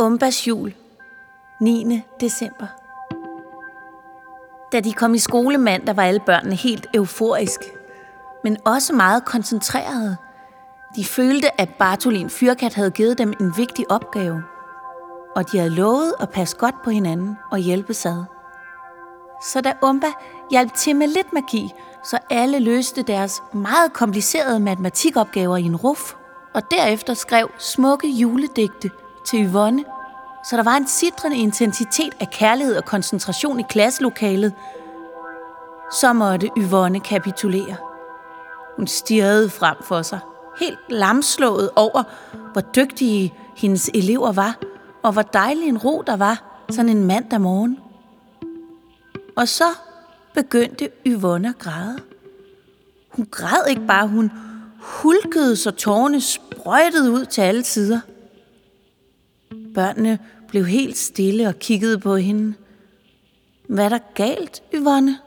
Umbas jul, 9. december. Da de kom i skole mandag, var alle børnene helt euforiske, men også meget koncentrerede. De følte, at Bartolin Fyrkat havde givet dem en vigtig opgave, og de havde lovet at passe godt på hinanden og hjælpe sad. Så da Umba hjalp til med lidt magi, så alle løste deres meget komplicerede matematikopgaver i en ruf, og derefter skrev smukke juledigte til Yvonne, så der var en sidrende intensitet af kærlighed og koncentration i klasselokalet, så måtte Yvonne kapitulere. Hun stirrede frem for sig, helt lamslået over, hvor dygtige hendes elever var, og hvor dejlig en ro der var sådan en mandag morgen. Og så begyndte Yvonne at græde. Hun græd ikke bare, hun hulkede, så tårne sprøjtede ud til alle sider. Børnene blev helt stille og kiggede på hende. Hvad er der galt, Yvonne?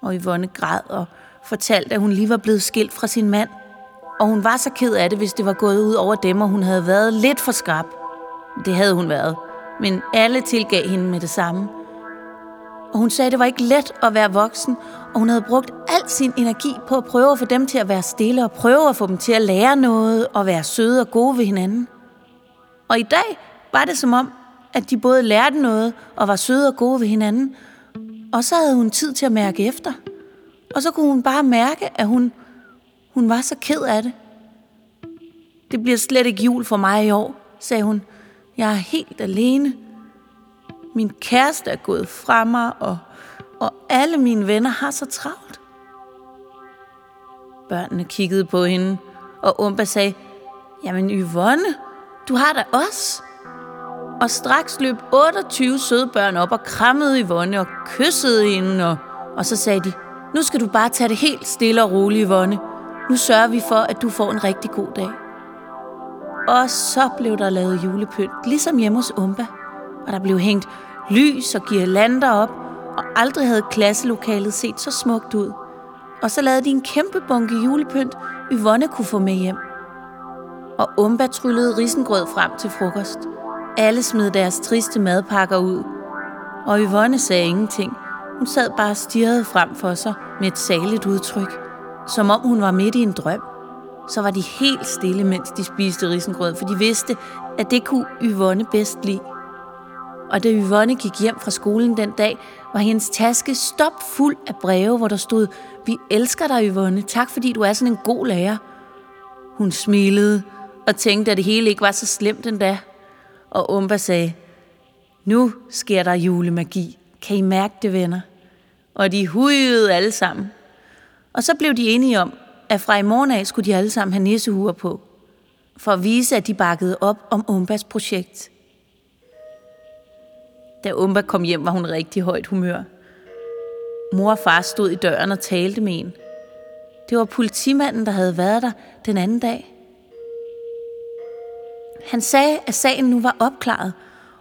Og Yvonne græd og fortalte, at hun lige var blevet skilt fra sin mand. Og hun var så ked af det, hvis det var gået ud over dem, og hun havde været lidt for skrab. Det havde hun været. Men alle tilgav hende med det samme. Og hun sagde, at det var ikke let at være voksen, og hun havde brugt al sin energi på at prøve at få dem til at være stille, og prøve at få dem til at lære noget, og være søde og gode ved hinanden. Og i dag var det som om, at de både lærte noget og var søde og gode ved hinanden, og så havde hun tid til at mærke efter. Og så kunne hun bare mærke, at hun, hun var så ked af det. Det bliver slet ikke jul for mig i år, sagde hun. Jeg er helt alene. Min kæreste er gået fra mig, og, og alle mine venner har så travlt. Børnene kiggede på hende, og Umba sagde, Jamen Yvonne, du har da os. Og straks løb 28 søde børn op og krammede Yvonne og kyssede hende, og, og så sagde de, nu skal du bare tage det helt stille og roligt, Yvonne. Nu sørger vi for, at du får en rigtig god dag. Og så blev der lavet julepynt, ligesom hjemme hos Umba. Og der blev hængt lys og girlander op, og aldrig havde klasselokalet set så smukt ud. Og så lavede de en kæmpe bunke julepynt, Yvonne kunne få med hjem. Og Umba tryllede risengrød frem til frokost. Alle smed deres triste madpakker ud. Og Yvonne sagde ingenting. Hun sad bare stirret stirrede frem for sig med et saligt udtryk, som om hun var midt i en drøm. Så var de helt stille, mens de spiste risengrød, for de vidste, at det kunne Yvonne bedst lide. Og da Yvonne gik hjem fra skolen den dag, var hendes taske stop fuld af breve, hvor der stod, vi elsker dig, Yvonne. Tak, fordi du er sådan en god lærer. Hun smilede og tænkte, at det hele ikke var så slemt endda. Og Umba sagde, nu sker der julemagi. Kan I mærke det, venner? Og de hujede alle sammen. Og så blev de enige om, at fra i morgen af skulle de alle sammen have nissehuer på, for at vise, at de bakkede op om Umbas projekt. Da Umba kom hjem, var hun rigtig højt humør. Mor og far stod i døren og talte med en. Det var politimanden, der havde været der den anden dag. Han sagde, at sagen nu var opklaret,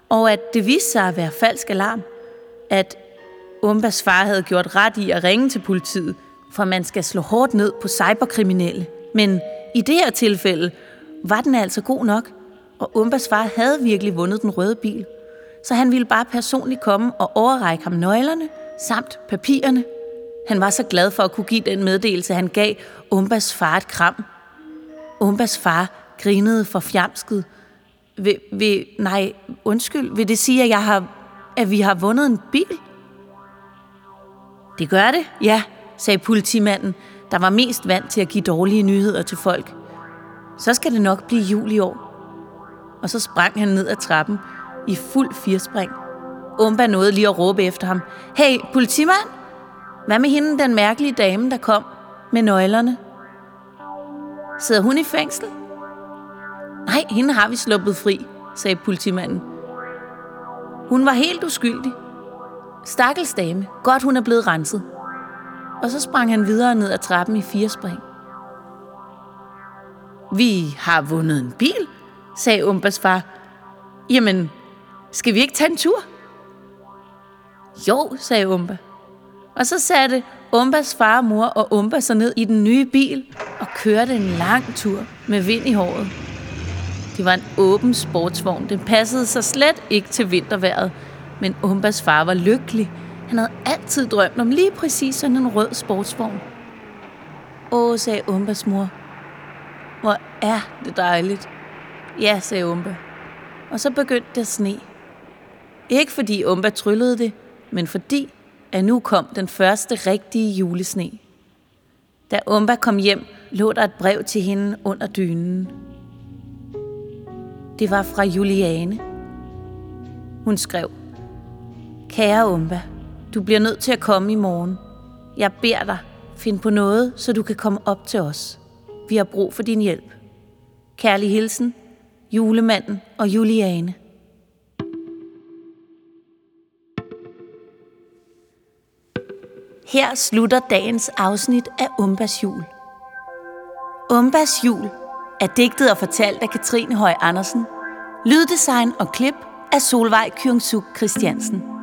og at det viste sig at være falsk alarm. At Umbas far havde gjort ret i at ringe til politiet, for man skal slå hårdt ned på cyberkriminelle. Men i det her tilfælde var den altså god nok, og Umbas far havde virkelig vundet den røde bil. Så han ville bare personligt komme og overrække ham nøglerne samt papirerne. Han var så glad for at kunne give den meddelelse, han gav Umbas far et kram. Umbas far grinede for fjamsket. Vil, vil, nej, undskyld, vil det sige, at, jeg har, at vi har vundet en bil? Det gør det, ja, sagde politimanden, der var mest vant til at give dårlige nyheder til folk. Så skal det nok blive jul i år. Og så sprang han ned ad trappen i fuld firspring. Umba nåede lige at råbe efter ham. Hey, politimand! Hvad med hende, den mærkelige dame, der kom med nøglerne? Sidder hun i fængsel? Nej, hende har vi sluppet fri, sagde politimanden. Hun var helt uskyldig. Stakkels dame. Godt, hun er blevet renset. Og så sprang han videre ned ad trappen i fire spring. Vi har vundet en bil, sagde Umbas far. Jamen, skal vi ikke tage en tur? Jo, sagde Umba. Og så satte Umbas far, mor og Umba sig ned i den nye bil og kørte en lang tur med vind i håret. Det var en åben sportsvogn. Den passede sig slet ikke til vinterværet. Men Umbas far var lykkelig. Han havde altid drømt om lige præcis sådan en rød sportsvogn. Åh, sagde Umbas mor. Hvor er det dejligt. Ja, sagde Umba. Og så begyndte det at sne. Ikke fordi Umba tryllede det, men fordi, at nu kom den første rigtige julesne. Da Umba kom hjem, lå der et brev til hende under dynen. Det var fra Juliane. Hun skrev, Kære Umba, du bliver nødt til at komme i morgen. Jeg beder dig, find på noget, så du kan komme op til os. Vi har brug for din hjælp. Kærlig hilsen, julemanden og Juliane. Her slutter dagens afsnit af Umbas jul. Umbas jul er digtet og fortalt af Katrine Høj Andersen. Lyddesign og klip af Solvej Kyungsuk Christiansen.